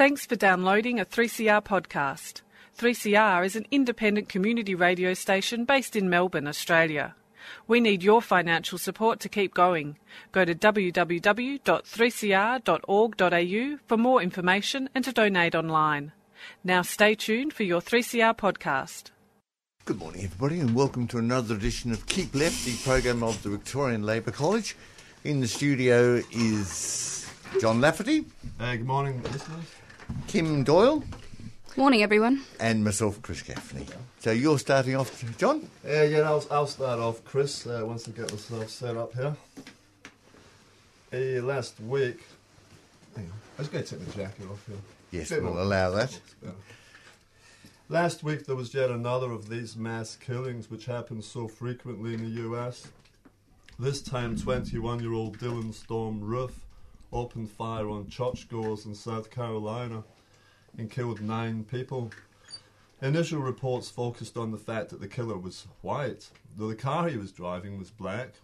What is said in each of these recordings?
Thanks for downloading a 3CR podcast. 3CR is an independent community radio station based in Melbourne, Australia. We need your financial support to keep going. Go to www.3cr.org.au for more information and to donate online. Now stay tuned for your 3CR podcast. Good morning, everybody, and welcome to another edition of Keep Left, the program of the Victorian Labour College. In the studio is John Lafferty, Uh, good morning, listeners. Kim Doyle, Morning, everyone. and myself, Chris Gaffney. So you're starting off, John? Uh, yeah, I'll, I'll start off, Chris, uh, once I get myself set up here. Uh, last week. I just got to take my jacket off here. Yes, we'll more- allow that. Yeah. Last week there was yet another of these mass killings which happen so frequently in the US. This time, 21 year old Dylann Storm Roof opened fire on churchgoers in South Carolina and killed nine people. Initial reports focused on the fact that the killer was white, though the car he was driving was black.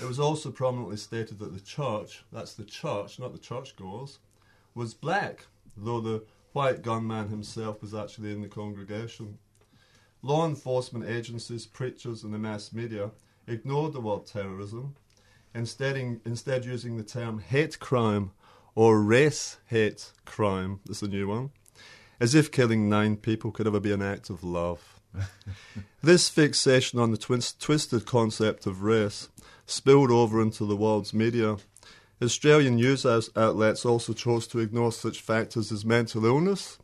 It was also prominently stated that the church, that's the church, not the churchgoers, was black, though the white gunman himself was actually in the congregation. Law enforcement agencies, preachers, and the mass media ignored the word terrorism, instead, instead using the term hate crime or race hate crime, that's a new one, as if killing nine people could ever be an act of love. this fixation on the twis- twisted concept of race spilled over into the world's media. Australian news outlets also chose to ignore such factors as mental illness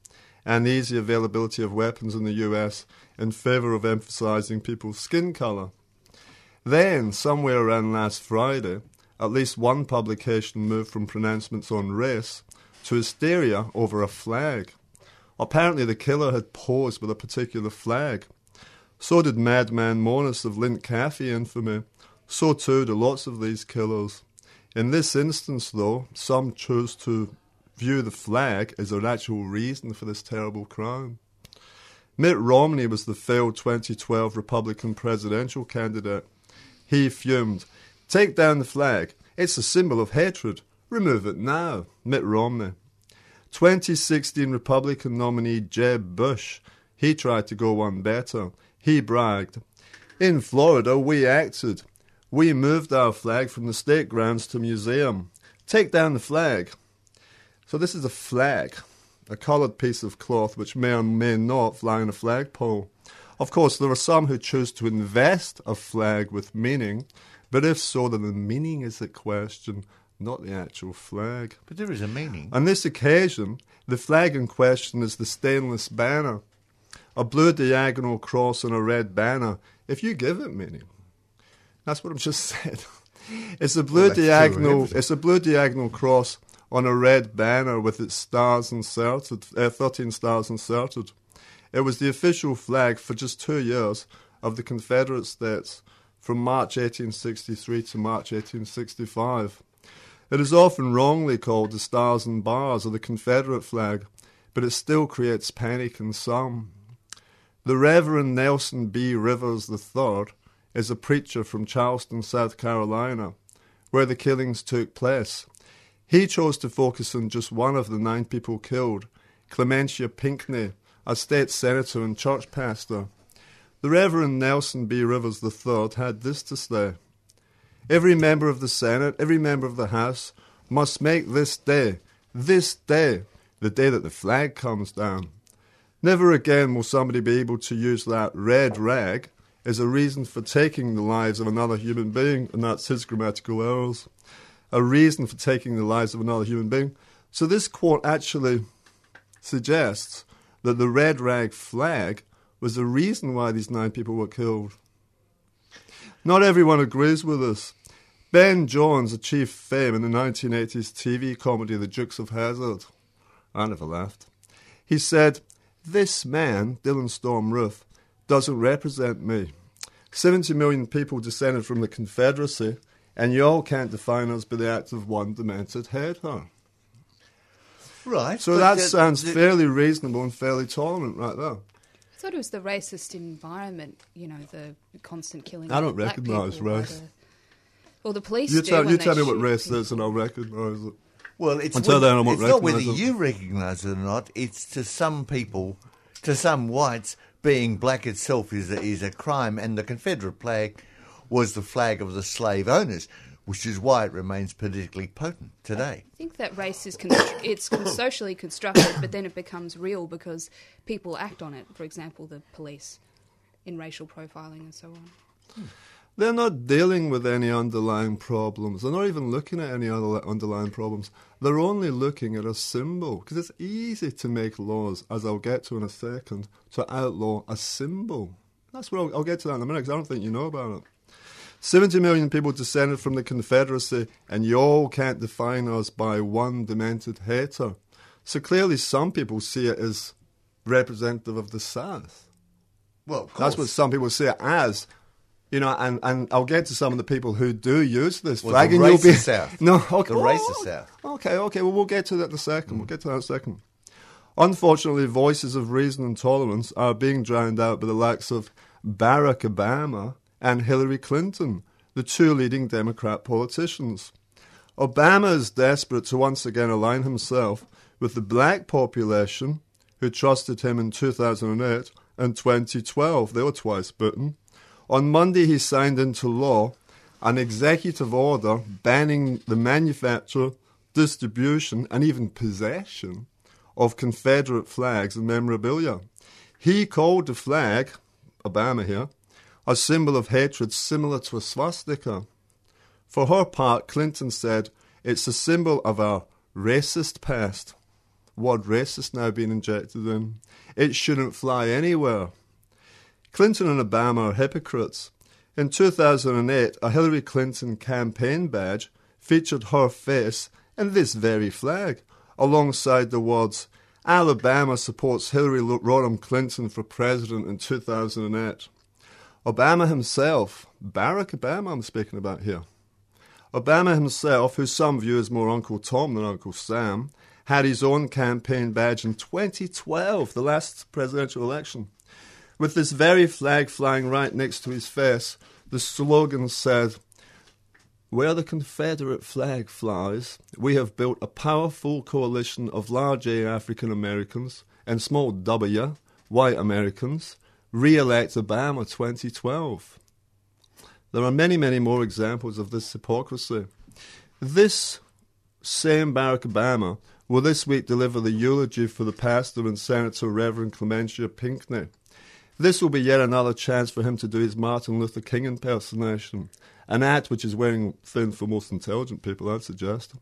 and the easy availability of weapons in the US in favour of emphasising people's skin colour. Then, somewhere around last Friday, at least one publication moved from pronouncements on race to hysteria over a flag. Apparently, the killer had posed with a particular flag. So did Madman Monis of Lindt Cafe infamy. So too do lots of these killers. In this instance, though, some chose to view the flag as an actual reason for this terrible crime. Mitt Romney was the failed 2012 Republican presidential candidate. He fumed, Take down the flag. It's a symbol of hatred. Remove it now. Mitt Romney. 2016 Republican nominee Jeb Bush. He tried to go one better. He bragged. In Florida, we acted. We moved our flag from the state grounds to museum. Take down the flag. So this is a flag, a coloured piece of cloth which may or may not fly on a flagpole. Of course, there are some who choose to invest a flag with meaning, but if so, then the meaning is the question, not the actual flag. But there is a meaning. On this occasion, the flag in question is the stainless banner, a blue diagonal cross on a red banner, if you give it meaning. That's what I've just said. It's a blue Well, that's true of diagonal. It's a blue diagonal cross on a red banner with its stars inserted, uh, thirteen stars inserted. It was the official flag for just two years of the Confederate States, from March 1863 to March 1865. It is often wrongly called the Stars and Bars or the Confederate flag, but it still creates panic in some. The Reverend Nelson B. Rivers III is a preacher from Charleston, South Carolina, where the killings took place. He chose to focus on just one of the nine people killed, Clementa Pinckney, a state senator and church pastor. The Reverend Nelson B. Rivers III had this to say Every member of the Senate, every member of the House must make this day, this day, the day that the flag comes down. Never again will somebody be able to use that red rag as a reason for taking the lives of another human being, and that's his grammatical errors. A reason for taking the lives of another human being. So this quote actually suggests that the red rag flag was the reason why these nine people were killed. Not everyone agrees with us. Ben Jones achieved fame in the 1980s TV comedy The Dukes of Hazzard. I never laughed. He said, This man, Dylann Storm Roof, doesn't represent me. 70 million people descended from the Confederacy, and you all can't define us by the act of one demented headhunter. Right. So that the- sounds the- fairly reasonable and fairly tolerant right there. I thought it was the racist environment, you know, the constant killing. I don't black recognise people race. the- Well, the police You do tell, when you they tell me what race people. is, and I'll recognise it. Well, it's, Until whether, then, I won't it's not whether it. you recognise it or not. It's to some people, to some whites, being black itself is a, is a crime, and the Confederate flag was the flag of the slave owners, which is why it remains politically potent today. I think that race is constr- it's socially constructed, but then it becomes real because people act on it. For example, the police in racial profiling and so on. They're not dealing with any underlying problems. They're not even looking at any other underlying problems. They're only looking at a symbol because it's easy to make laws, as I'll get to in a second, to outlaw a symbol. That's what I'll, I'll get to that in a minute because I don't think you know about it. 70 million people descended from the Confederacy, and you all can't define us by one demented hater. So clearly, some people see it as representative of the South. Well, of That's what some people see it as. You know, and, and I'll get to some of the people who do use this Well, flag, the and you'll be racist South. no, okay, The oh, racist South. Okay, okay, well we'll get to that in a second. We'll mm. get to that in a second. Unfortunately, voices of reason and tolerance are being drowned out by the likes of Barack Obama and Hillary Clinton, the two leading Democrat politicians. Obama is desperate to once again align himself with the black population who trusted him in 2008 and 2012. They were twice bitten. On Monday, he signed into law an executive order banning the manufacture, distribution, and even possession of Confederate flags and memorabilia. He called the flag, Obama here, a symbol of hatred similar to a swastika. For her part, Clinton said it's a symbol of our racist past. Word racist now being injected in. It shouldn't fly anywhere. Clinton and Obama are hypocrites. In 2008, a Hillary Clinton campaign badge featured her face and this very flag, alongside the words, Alabama supports Hillary Rodham Clinton for president in 2008. Obama himself, Barack Obama I'm speaking about here, Obama himself, who some view as more Uncle Tom than Uncle Sam, had his own campaign badge in 2012, the last presidential election. With this very flag flying right next to his face, the slogan said, Where the Confederate flag flies, we have built a powerful coalition of large A African Americans and small W white Americans. Re elect Obama 2012. There are many, many more examples of this hypocrisy. This same Barack Obama will this week deliver the eulogy for the pastor and Senator Reverend Clementa Pinckney. This will be yet another chance for him to do his Martin Luther King impersonation, an act which is wearing thin for most intelligent people, I'd suggest.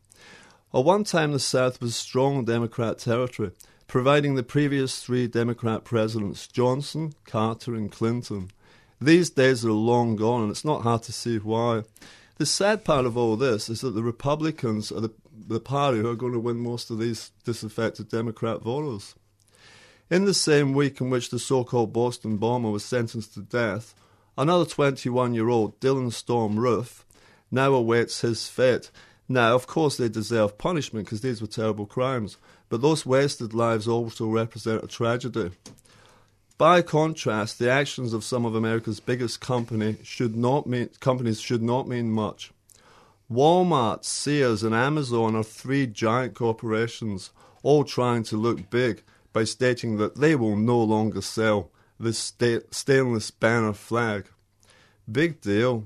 At one time, the South was strong Democrat territory, providing the previous three Democrat presidents, Johnson, Carter, and Clinton. These days are long gone, and it's not hard to see why. The sad part of all this is that the Republicans are the, the party who are going to win most of these disaffected Democrat voters. In the same week in which the so called Boston bomber was sentenced to death, another 21 year old, Dylann Storm Roof, now awaits his fate. Now, of course, they deserve punishment because these were terrible crimes, but those wasted lives also represent a tragedy. By contrast, the actions of some of America's biggest company should not mean, companies should not mean much. Walmart, Sears, and Amazon are three giant corporations, all trying to look big by stating that they will no longer sell this sta- stainless banner flag. Big deal.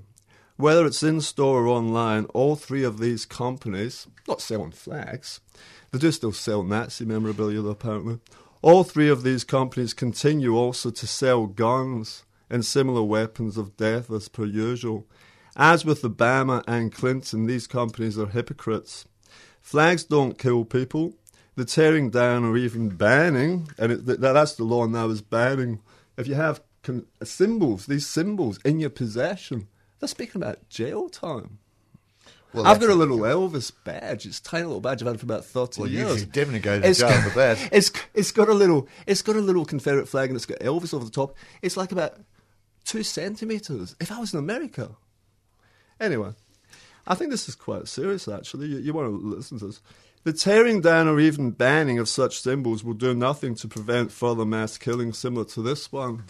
Whether it's in store or online, all three of these companies, not selling flags, they do still sell Nazi memorabilia apparently. All three of these companies continue also to sell guns and similar weapons of death as per usual. As with Obama and Clinton, these companies are hypocrites. Flags don't kill people. The tearing down or even banning, and it, that's the law now, is banning. If you have symbols, these symbols in your possession, they're speaking about jail time. Well, I've got a little Elvis badge. It's a tiny little badge I've had for about thirty Well, you years. should definitely go to It's jail got- for that. It's it's got a little it's got a little Confederate flag and it's got Elvis over the top. It's like about two centimeters. If I was in America, anyway, I think this is quite serious. Actually, you, you want to listen to this. The tearing down or even banning of such symbols will do nothing to prevent further mass killings similar to this one.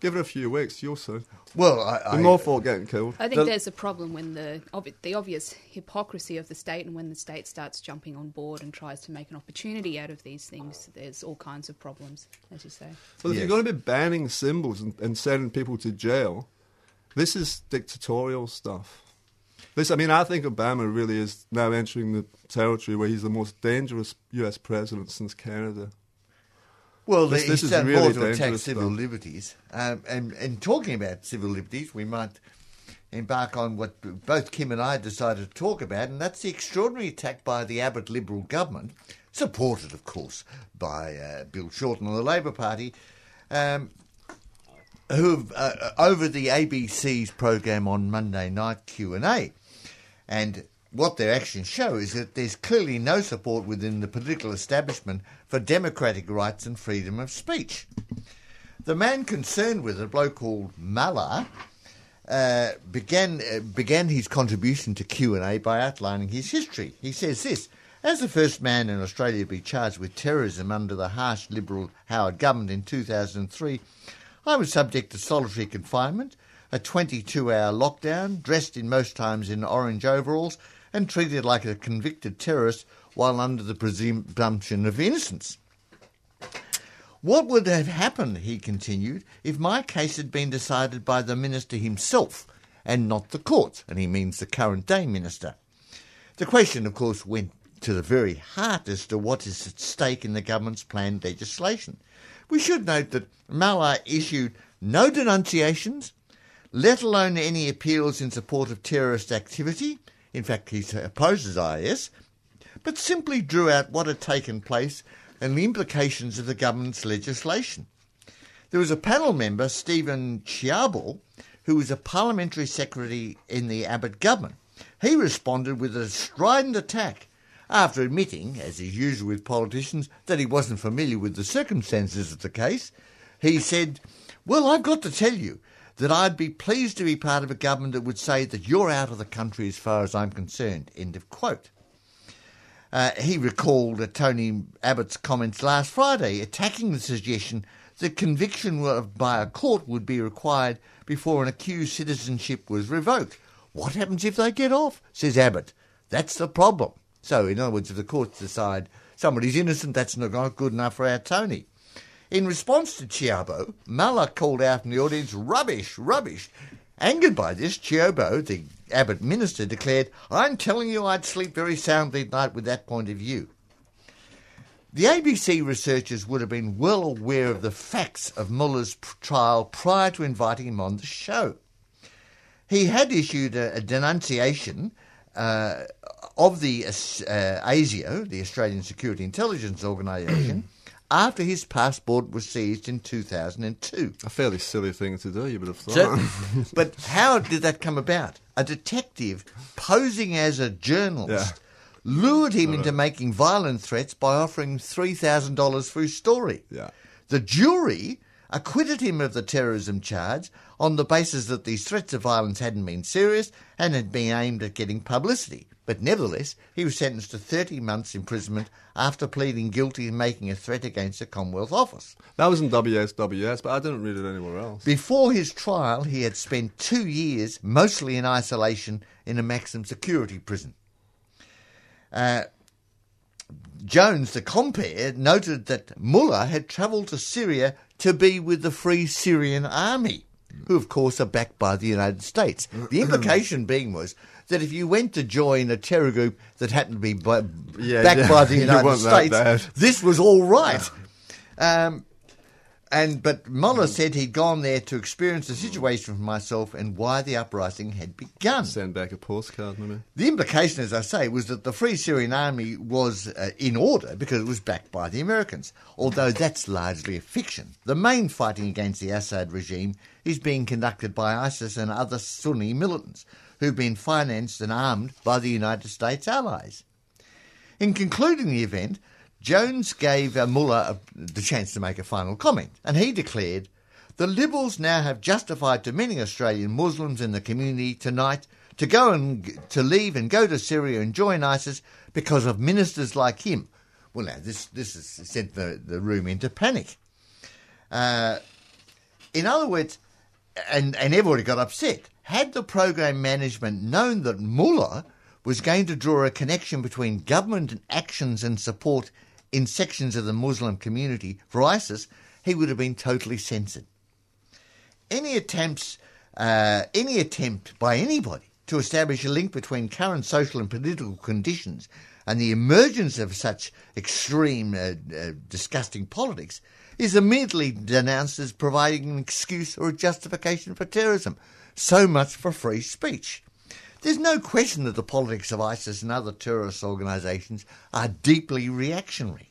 Give it a few weeks, you'll see. Well, I, I, The more folk getting killed. I think The- there's a problem when the obvi- the obvious hypocrisy of the state and when the state starts jumping on board and tries to make an opportunity out of these things. There's all kinds of problems, as you say. Well, if Yes. you're going to be banning symbols and, and sending people to jail, this is dictatorial stuff. This, I mean, I think Obama really is now entering the territory where he's the most dangerous U.S. president since Canada. Well, This- this is really more to attack civil stuff. liberties. Um, and, and talking about civil liberties, we might embark on what both Kim and I decided to talk about, and that's the extraordinary attack by the Abbott Liberal government, supported, of course, by uh, Bill Shorten and the Labor Party, um, who've uh, over the ABC's program on Monday night Q and A, and what their actions show is that there's clearly no support within the political establishment for democratic rights and freedom of speech. The man concerned with it, a bloke called Mallah, uh, began uh, began his contribution to Q and A by outlining his history. He says this: as the first man in Australia to be charged with terrorism under the harsh Liberal Howard government in 2003, I was subject to solitary confinement, a 22-hour lockdown, dressed in most times in orange overalls, and treated like a convicted terrorist while under the presumption of innocence. What would have happened, he continued, if my case had been decided by the minister himself and not the courts? And he means the current day minister. The question, of course, went to the very heart as to what is at stake in the government's planned legislation. We should note that Mallah issued no denunciations, let alone any appeals in support of terrorist activity. In fact, he opposes IS, but simply drew out what had taken place and the implications of the government's legislation. There was a panel member, Steven Ciobo, who was a parliamentary secretary in the Abbott government. He responded with a strident attack after admitting, as is usual with politicians, that he wasn't familiar with the circumstances of the case. He said, Well, I've got to tell you that I'd be pleased to be part of a government that would say that you're out of the country as far as I'm concerned. End of quote. Uh, he recalled uh, Tony Abbott's comments last Friday, attacking the suggestion that conviction by a court would be required before an accused citizenship was revoked. What happens if they get off? says Abbott. That's the problem. So, in other words, if the courts decide somebody's innocent, that's not good enough for our Tony. In response to Ciobo, Mallah called out in the audience, rubbish, rubbish. Angered by this, Ciobo, the Abbott minister, declared, I'm telling you I'd sleep very soundly at night with that point of view. The ABC researchers would have been well aware of the facts of Mallah's trial prior to inviting him on the show. He had issued a, a denunciation uh, of the uh, ASIO, the Australian Security Intelligence Organisation, after his passport was seized in 2002. A fairly silly thing to do, you would have thought. So, but how did that come about? A detective posing as a journalist Yeah. lured him into making violent threats by offering $3,000 for his story. Yeah. The jury acquitted him of the terrorism charge on the basis that these threats of violence hadn't been serious and had been aimed at getting publicity. But nevertheless, he was sentenced to 30 months imprisonment after pleading guilty and making a threat against a Commonwealth office. that was in WSWS, but I didn't read it anywhere else. Before his trial, he had spent two years, mostly in isolation, in a maximum security prison. Uh, Jones, the compere, noted that Mallah had travelled to Syria to be with the Free Syrian Army, who, of course, are backed by the United States. The implication being was that if you went to join a terror group that happened to be by, Yeah, backed yeah. by the United that States, this was all right. Um, and but Mallah said he'd gone there to experience the situation for myself and why the uprising had begun. Send back a postcard, maybe. The implication, as I say, was that the Free Syrian Army was uh, in order because it was backed by the Americans, although that's largely a fiction. The main fighting against the Assad regime is being conducted by ISIS and other Sunni militants who've been financed and armed by the United States allies. In concluding the event, Jones gave uh, Mallah a, the chance to make a final comment, and he declared, The Liberals now have justified to many Australian Muslims in the community tonight to go and to leave and go to Syria and join ISIS because of ministers like him. Well, now this this has sent the, the room into panic. Uh, In other words, and, and everybody got upset. Had the program management known that Mallah was going to draw a connection between government actions and support in sections of the Muslim community for ISIS, he would have been totally censored. Any attempts, uh, any attempt by anybody to establish a link between current social and political conditions and the emergence of such extreme, uh, uh, disgusting politics is immediately denounced as providing an excuse or a justification for terrorism. So much for free speech. There's no question that the politics of ISIS and other terrorist organisations are deeply reactionary.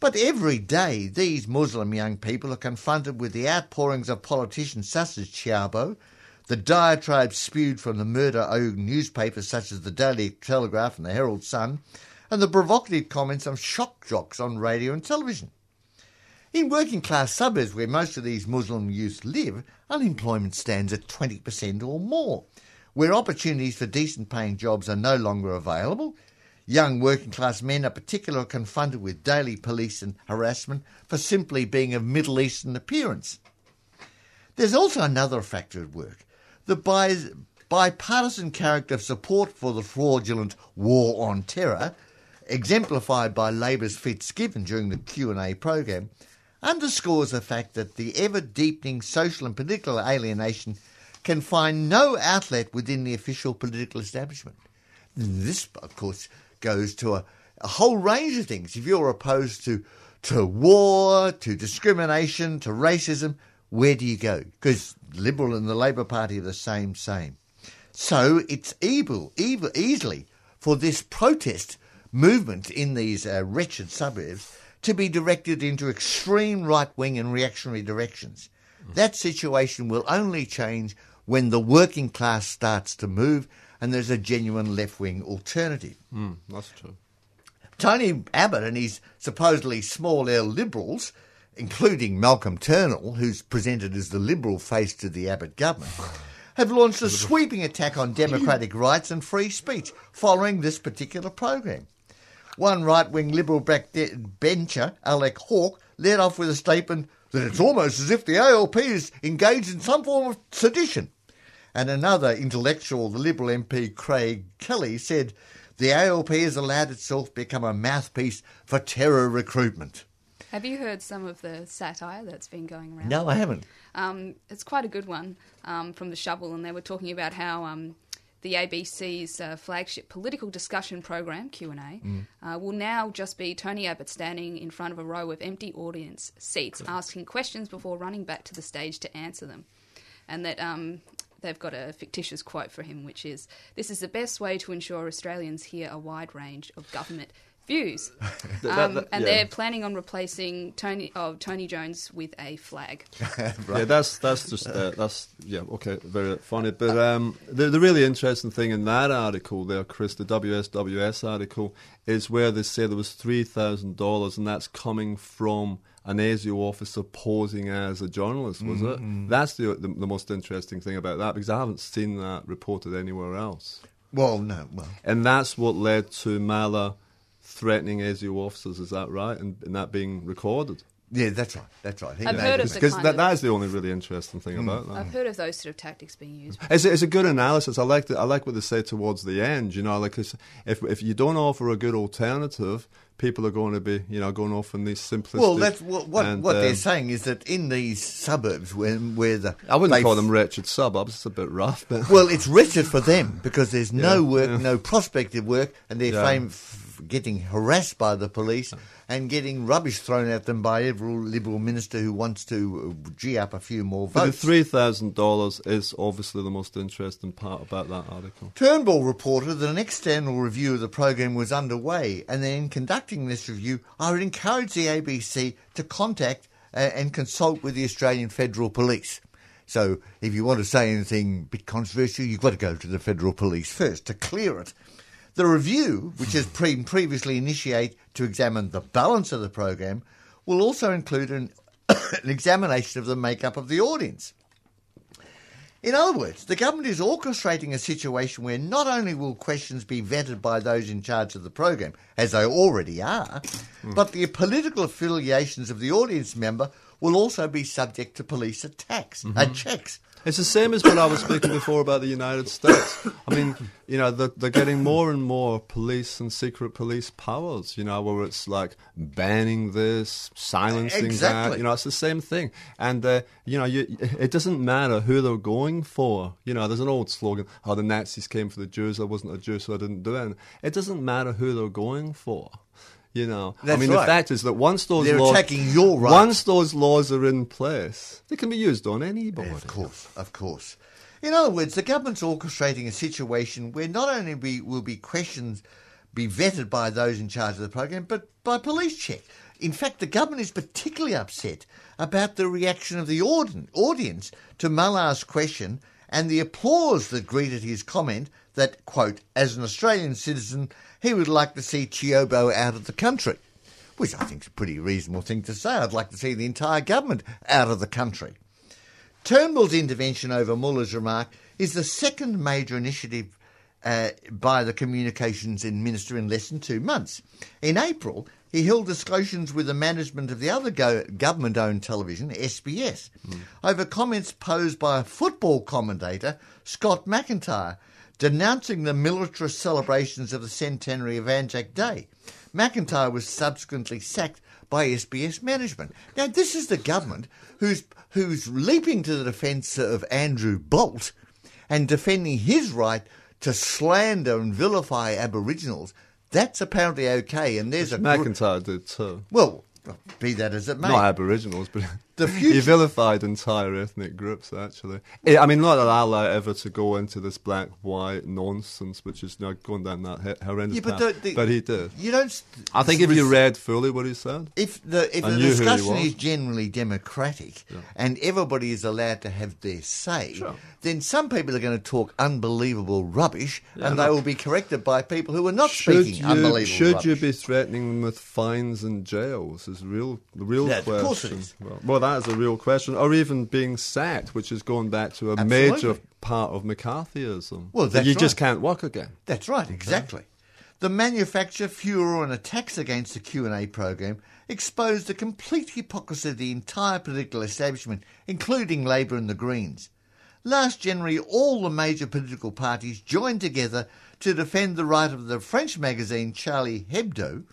But every day, these Muslim young people are confronted with the outpourings of politicians such as Ciobo, the diatribes spewed from the murder-owed newspapers such as the Daily Telegraph and the Herald Sun, and the provocative comments of shock jocks on radio and television. In working class suburbs where most of these Muslim youth live, unemployment stands at 20% or more. Where opportunities for decent paying jobs are no longer available, young working class men are particularly confronted with daily police and harassment for simply being of Middle Eastern appearance. There's also another factor at work the bipartisan character of support for the fraudulent war on terror, exemplified by Labor's Fitzgibbon during the Q&A program, underscores the fact that the ever-deepening social and political alienation can find no outlet within the official political establishment. This, of course, goes to a, a whole range of things. If you're opposed to to war, to discrimination, to racism, where do you go? Because Liberal and the Labor Party are the same, same. So it's evil, evil, easily for this protest movement in these uh, wretched suburbs to be directed into extreme right wing and reactionary directions. That situation will only change when the working class starts to move and there's a genuine left wing alternative. Mm, that's true. Tony Abbott and his supposedly small L liberals including Malcolm Turnbull, who's presented as the liberal face to the Abbott government, have launched a sweeping attack on democratic rights and free speech following this particular program. One right wing liberal bencher, Alex Hawke, led off with a statement that it's almost as if the ALP is engaged in some form of sedition. And another intellectual, the Liberal MP Craig Kelly, said the ALP has allowed itself become a mouthpiece for terror recruitment. Have you heard some of the satire that's been going around? No, I haven't. Um, it's quite a good one um, from the Shovel, and they were talking about how um, the ABC's uh, flagship political discussion program Q and A mm. uh, will now just be Tony Abbott standing in front of a row of empty audience seats, asking questions before running back to the stage to answer them, and that. They've got a fictitious quote for him, which is This is the best way to ensure Australians hear a wide range of government views. Um, that, that, and yeah. they're planning on replacing Tony oh, Tony Jones with a flag. right. Yeah, that's that's just uh, that's yeah okay, very funny. But um, the the really interesting thing in that article there, Chris, the WSWS article, is where they say there was three thousand dollars, and that's coming from an ASIO officer posing as a journalist, was mm-hmm. it? That's the, the, the most interesting thing about that because I haven't seen that reported anywhere else. Well, no, well, and that's what led to Mallah threatening ASIO officers. Is that right? And, and that being recorded. Yeah, that's right. That's right. I've heard of because that, that is the only really interesting thing mm. about that. I've heard of those sort of tactics being used. It's, it's a good analysis. I like the, I like what they say towards the end. You know, like if if you don't offer a good alternative, people are going to be you know going off in these simplistic. Well, that's what what, and, what um, they're saying is that in these suburbs where where the I wouldn't call them wretched suburbs. It's a bit rough, but well, it's wretched for them because there's no yeah, work, yeah. no prospective work, and they're yeah. fame getting harassed by the police and getting rubbish thrown at them by every Liberal minister who wants to uh, gee up a few more votes. But the $3,000 is obviously the most interesting part about that article. Turnbull reported that an external review of the program was underway, and then in conducting this review, I would encourage the ABC to contact uh, and consult with the Australian Federal Police. So, if you want to say anything a bit controversial, you've got to go to the Federal Police first to clear it. The review, which has been previously initiated to examine the balance of the program, will also include an, an examination of the makeup of the audience. In other words, the government is orchestrating a situation where not only will questions be vetted by those in charge of the program, as they already are, mm. but the political affiliations of the audience member will also be subject to police attacks, and checks. It's the same as what I was speaking before about the United States. I mean, you know, they're, they're getting more and more police and secret police powers, you know, where it's like banning this, silencing Exactly. that. You know, it's the same thing. And, uh, you know, you, it doesn't matter who they're going for. You know, there's an old slogan, oh, the Nazis came for the Jews. I wasn't a Jew, so I didn't do it. It doesn't matter who they're going for. You know, I mean, right. the fact is that once those They're laws, attacking your rights. once those laws are in place, they can be used on anybody. Of course, of course. In other words, the government's orchestrating a situation where not only be, will be questions be vetted by those in charge of the program, but by police check. In fact, the government is particularly upset about the reaction of the audience to Mallah's question and the applause that greeted his comment that, quote, as an Australian citizen, he would like to see Ciobo out of the country. Which I think is a pretty reasonable thing to say. I'd like to see the entire government out of the country. Turnbull's intervention over Mallah's remark is the second major initiative uh, by the Communications Minister in less than two months. In April, he held discussions with the management of the other go- government owned television, SBS, over comments posed by a football commentator, Scott McIntyre, denouncing the militarist celebrations of the centenary of Anzac Day. McIntyre was subsequently sacked by SBS management. Now, this is the government who's who's leaping to the defence of Andrew Bolt and defending his right to slander and vilify Aboriginals. That's apparently okay, and there's a gr- McIntyre did too. well, be that as it may. Not Aboriginals, but The he vilified entire ethnic groups. Actually, I mean, not that I allow uh, ever to go into this black-white nonsense, which is now going down that horrendous yeah, but, path. the, the, but he did. You don't. I think if you read fully what he said, if the if the knew who he discussion is generally democratic and everybody is allowed to have their say, Sure. then some people are going to talk unbelievable rubbish, and they will be corrected by people who are not should speaking you unbelievable should rubbish. you be threatening them with fines and jails? Is real the real Yeah, of question. course it is. Well, well, that is a real question, or even being sacked, which is going back to a Absolutely. major part of McCarthyism. Well, That that's you just can't work again. That's right, exactly. The manufacture, furor, and attacks against the Q and A program exposed the complete hypocrisy of the entire political establishment, including Labor and the Greens. Last January, all the major political parties joined together to defend the right of the French magazine Charlie Hebdo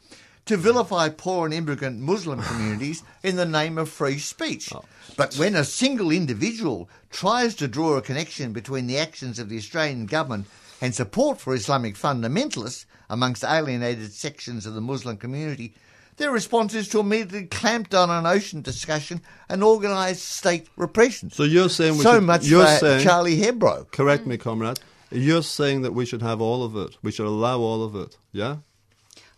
to vilify poor and immigrant Muslim communities in the name of free speech. Oh. But when a single individual tries to draw a connection between the actions of the Australian government and support for Islamic fundamentalists amongst alienated sections of the Muslim community, their response is to immediately clamp down on ocean discussion and organise state repression. So you're saying we so should- much you're for saying- Charlie Hebdo. Correct me, mm. comrade. You're saying that we should have all of it. We should allow all of it. Yeah.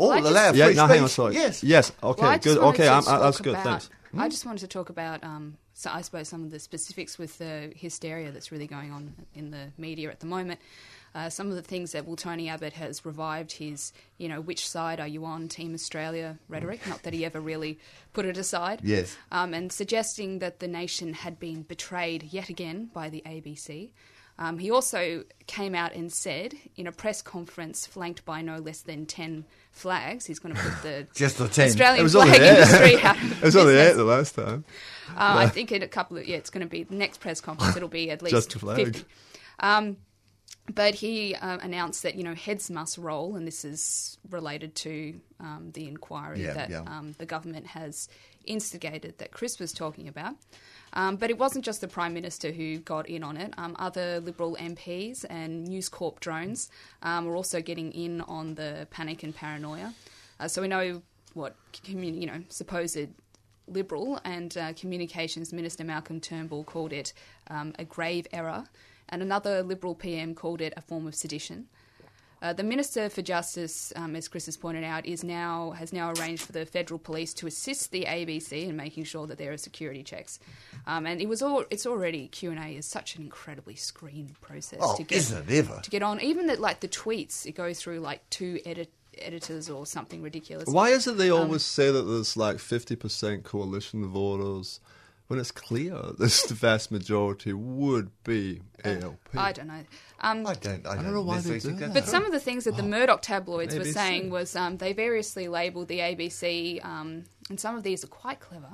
All Well, I just- allow yeah. free No, hang on. Sorry. Yes. Yes. Okay. Well, good. wanted Okay. to I'm, that's good. about- Thanks. I just wanted to talk about, um, so I suppose, some of the specifics with the hysteria that's really going on in the media at the moment. Uh, some of the things that, well, Tony Abbott has revived his, you know, which side are you on, Team Australia rhetoric. Not that he ever really put it aside. Yes. Um, and suggesting that the nation had been betrayed yet again by the ABC. Um, he also came out and said in a press conference flanked by no less than 10 flags, he's going to put the Just the 10. Australian It was only flag eight. industry out of It was only eight the last time. Uh, I think in a couple of yeah, it's going to be the next press conference. It'll be at least Just a flag. fifty. Um, but he uh, announced that you know heads must roll, and this is related to um, the inquiry Yeah, that yeah. Um, the government has instigated that Chris was talking about. Um, but it wasn't just the Prime Minister who got in on it. Um, other Liberal MPs and News Corp drones um, were also getting in on the panic and paranoia. Uh, so we know what you know supposed Liberal and uh, Communications Minister Malcolm Turnbull called it um, a grave error, and another Liberal PM called it a form of sedition. Uh, the Minister for Justice, um, as Chris has pointed out, is now has now arranged for the federal police to assist the ABC in making sure that there are security checks. Um, and it was all it's already Q and A is such an incredibly screened process Oh, to get isn't it ever? to get on. Even that like the tweets, it goes through like two edit- editors or something ridiculous. Why is it they Um, always say that there's like 50% coalition voters when it's clear this the vast majority would be ALP? I don't know. Um, I don't, I don't don't, know why they do that. But some of the things that the Murdoch tabloids were saying was um, they variously labelled the ABC, um, and some of these are quite clever,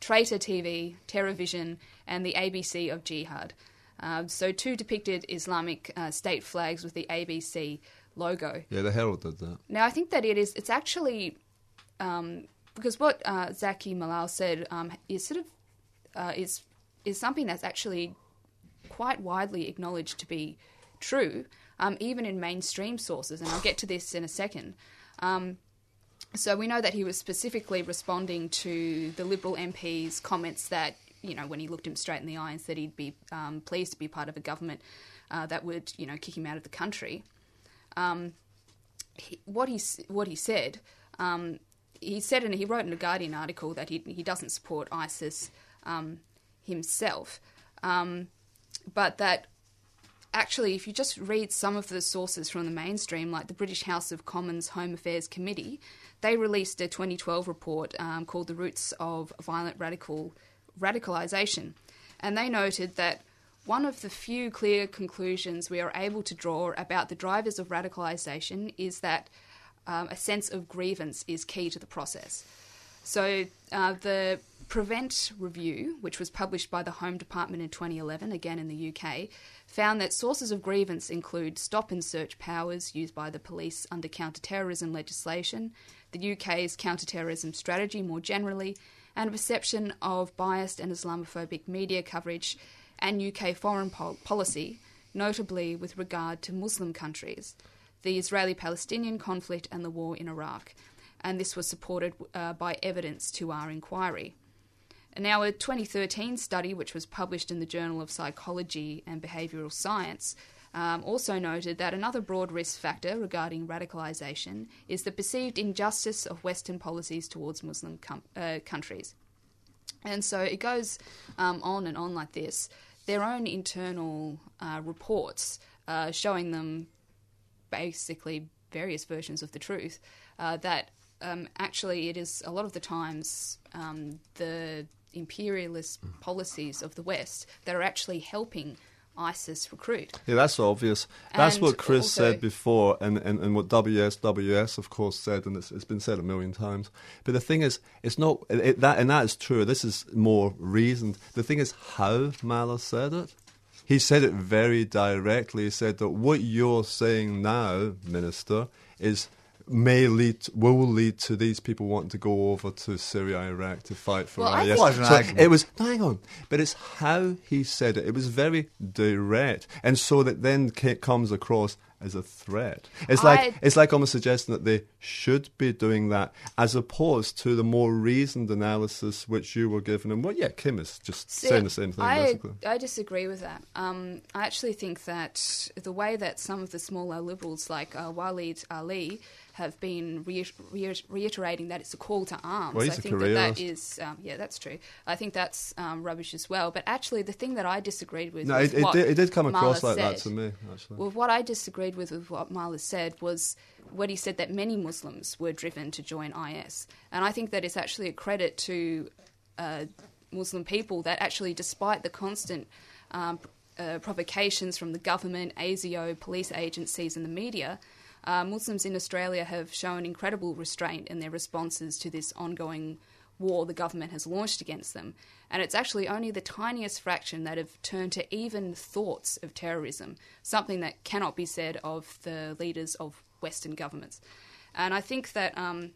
Traitor TV, TerrorVision, and the ABC of Jihad. Uh, so, two depicted Islamic uh, state flags with the ABC logo. Yeah, the Herald did that. Now, I think that it is. It's actually um, because what uh, Zaky Mallah said um, is sort of uh, is is something that's actually quite widely acknowledged to be true, um, even in mainstream sources. And I'll get to this in a second. Um, so we know that he was specifically responding to the Liberal MP's comments that you know when he looked him straight in the eye and said he'd be um, pleased to be part of a government uh, that would you know kick him out of the country. Um, he, what he what he said, um, he said, and he wrote in a Guardian article that he he doesn't support ISIS um, himself, um, but that actually, if you just read some of the sources from the mainstream, like the British House of Commons Home Affairs Committee, they released a 2012 report um, called "The Roots of Violent Radical Radicalisation," and they noted that one of the few clear conclusions we are able to draw about the drivers of radicalisation is that um, a sense of grievance is key to the process. So uh, the Prevent Review, which was published by the Home Department in 2011, again in the UK, found that sources of grievance include stop and search powers used by the police under counter-terrorism legislation, the UK's counter-terrorism strategy more generally, and perception of biased and Islamophobic media coverage and UK foreign pol- policy, notably with regard to Muslim countries, the Israeli Palestinian conflict, and the war in Iraq. And this was supported uh, by evidence to our inquiry. Now, a 2013 study, which was published in the Journal of Psychology and Behavioural Science, um, also noted that another broad risk factor regarding radicalisation is the perceived injustice of Western policies towards Muslim com- uh, countries. And so it goes um, on and on like this their own internal uh, reports uh, showing them basically various versions of the truth uh, that um, actually it is a lot of the times um, the imperialist policies of the West that are actually helping ISIS recruit. Yeah, that's obvious. That's And what Chris also- said before, and, and, and what WSWS, of course, said, and it's, it's been said a million times. But the thing is, it's not it, that, and that is true. This is more reasoned. The thing is how Mallah said it. He said it very directly. He said that what you're saying now, Minister, is may lead will lead to these people wanting to go over to Syria, Iraq to fight for Well, I IS. So it was hang on, but it's how he said it. It was very direct, and so that then comes across as a threat. It's like I- it's like almost suggesting that they should be doing that, as opposed to the more reasoned analysis which you were given. And well, yeah, Kim is just See, saying the same thing I, basically. I disagree with that. Um, I actually think that the way that some of the smaller liberals, like uh, Waleed Aly, have been reit- reit- reiterating that it's a call to arms. Well, I think that that careerist. um, yeah, that's true. I think that's um, rubbish as well. But actually, the thing that I disagreed with, No, it, it, did, it did come across like that to me, actually. Well, what I disagreed with with what Mallah said was when he said that many Muslims were driven to join IS, and I think that it's actually a credit to uh, Muslim people that actually, despite the constant um, uh, provocations from the government, ASIO, police agencies, and the media. Uh, Muslims in Australia have shown incredible restraint in their responses to this ongoing war the government has launched against them. And it's actually only the tiniest fraction that have turned to even thoughts of terrorism, something that cannot be said of the leaders of Western governments. And I think that um,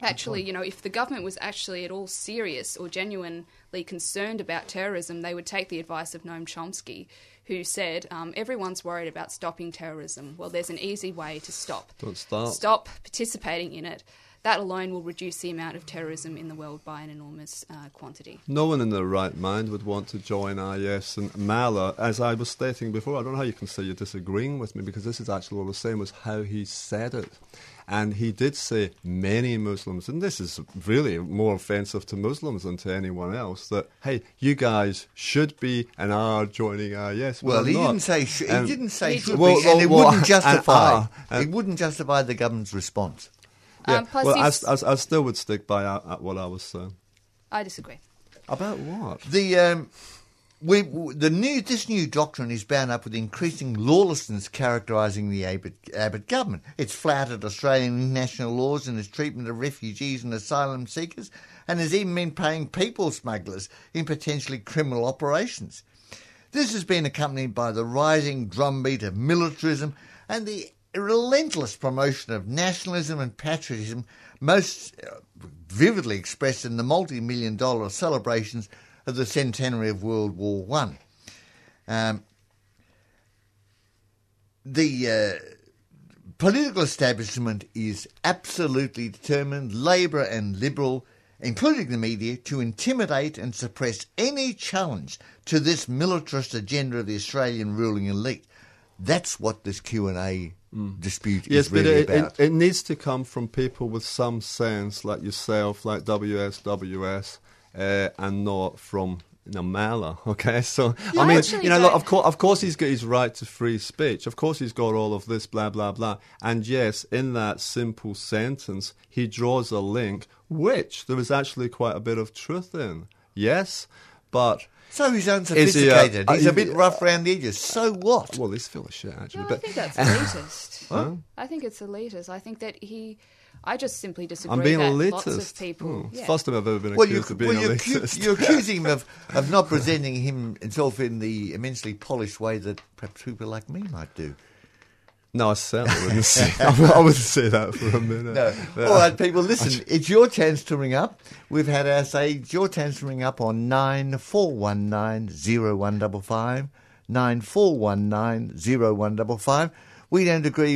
actually, you know, if the government was actually at all serious or genuinely concerned about terrorism, they would take the advice of Noam Chomsky, who said, um, everyone's worried about stopping terrorism. Well, there's an easy way to stop. Don't stop. Stop participating in it. That alone will reduce the amount of terrorism in the world by an enormous uh, quantity. No one in their right mind would want to join IS and Mallah. As I was stating before, I don't know how you can say you're disagreeing with me because this is actually what I was saying was how he said it. And he did say many Muslims, and this is really more offensive to Muslims than to anyone else, that, hey, you guys should be and are joining IS. Well, he not. didn't say sh- he Um, didn't say He- should Well, be, and it well, wouldn't and justify. and- it wouldn't justify the government's response. Yeah, Um, well, I, I, I still would stick by uh, uh, what I was saying. I disagree. About what? The um, we the new this new doctrine is bound up with increasing lawlessness characterising the Abbott, Abbott government. It's flouted Australian international laws in its treatment of refugees and asylum seekers, and has even been paying people smugglers in potentially criminal operations. This has been accompanied by the rising drumbeat of militarism and the relentless promotion of nationalism and patriotism, most uh, vividly expressed in the multi million dollar celebrations of the centenary of World War One. Um, the uh, political establishment is absolutely determined, Labor and Liberal, including the media, to intimidate and suppress any challenge to this militarist agenda of the Australian ruling elite. That's what this Q and A dispute Yes, is really but it, about. it, it needs to come from people with some sense, like yourself, like WSWS, uh, and not from you know, Mallah. Okay, so Yeah, I I mean, actually you know, look, of course, of course, he's got his right to free speech. Of course, he's got all of this, blah blah blah. And yes, in that simple sentence, he draws a link, which there is actually quite a bit of truth in. Yes, but so he's Is he, uh, unsophisticated. uh, he's a bit he- rough around the edges. So what? well, this full of shit actually. No, I think that's elitist. Huh? I think it's elitist. I think that he. I just simply disagree I'm being that elitist. lots of people. Hmm. yeah. First time I've ever been Well, you, accused of being well you're, elitist. accu- you're accusing him of, of not presenting him himself in the immensely polished way that perhaps people like me might do. No, I certainly wouldn't say. I wouldn't say that for a minute. No. But- All right, people, listen. It's your chance to ring up. We've had our say. It's your chance to ring up on nine four one nine zero one double five nine four one nine zero one double five. We don't agree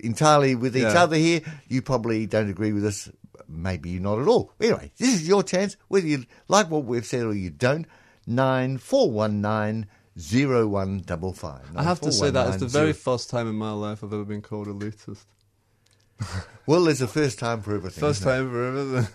entirely with each Yeah. other here. You probably don't agree with us. Maybe you're not at all. Anyway, this is your chance. Whether you like what we've said or you don't. Nine four one nine zero one double five. I have to say that it's the very first time in my life I've ever been called elitist. well. There's a first time for everything. First time for everything.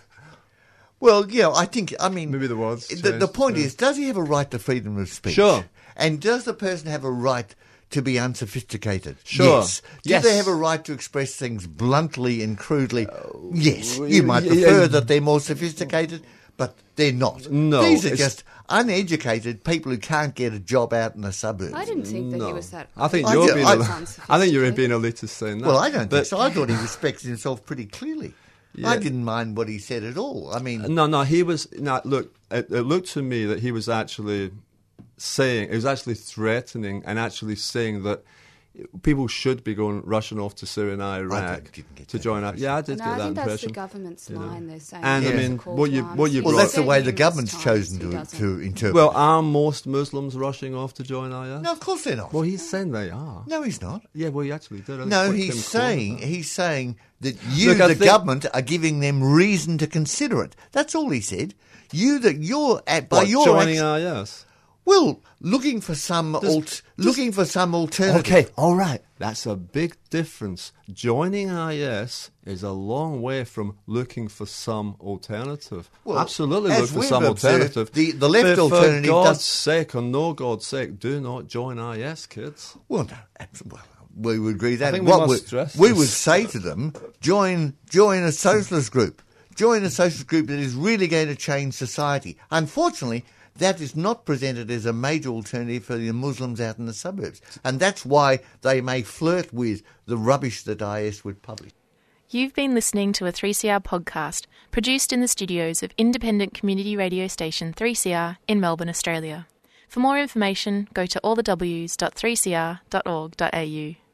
Well, yeah, I think. I mean, Maybe the words The, the point yeah. is, does he have a right to freedom of speech? Sure. And does the person have a right to be unsophisticated? Sure. Yes. Do Yes. they have a right to express things bluntly and crudely? Uh, yes. You might prefer yeah. that they're more sophisticated, but they're not. No, These are just uneducated people who can't get a job out in the suburbs. I didn't think that No. he was that. I think I you're do- being. I- el- I think you're being elitist saying that. Well, I don't But- think so. I thought he respects himself pretty clearly. I Yeah. didn't mind what he said at all. I mean, No, no, he was. No, look, it, it looked to me that he was actually saying, he was actually threatening and actually saying that people should be going rushing off to Syria and Iraq didn't get to join up. Yeah, I did No, get I that think that's the government's you know. line. They're saying And, I mean, what you- arms. what you well, that's the way the government's chosen to, to interpret. Well, are most Muslims rushing off to join IS? no, of course they're not. Well, he's saying they are. no, he's not. Yeah, well, he actually did. I No, he's saying he's saying that you, Look, the think- government, are giving them reason to consider it. That's all he said. You that you're at by What, your joining action- IS. Well, looking for some alt, looking for some alternative. Okay, all right. That's a big difference. Joining IS is a long way from looking for some alternative. Well, Absolutely look for some alternative. the- the left but alternative For God's does- sake, or no God's sake, do not join IS, kids. Well, no, well, we would agree that. think we what must we, we would say to them: join, join a socialist group. Join a socialist group that is really going to change society. Unfortunately, that is not presented as a major alternative for the Muslims out in the suburbs, and that's why they may flirt with the rubbish that IS would publish. You've been listening to a 3CR podcast produced in the studios of independent community radio station 3CR in Melbourne, Australia. For more information, go to allthews.3cr.org.au.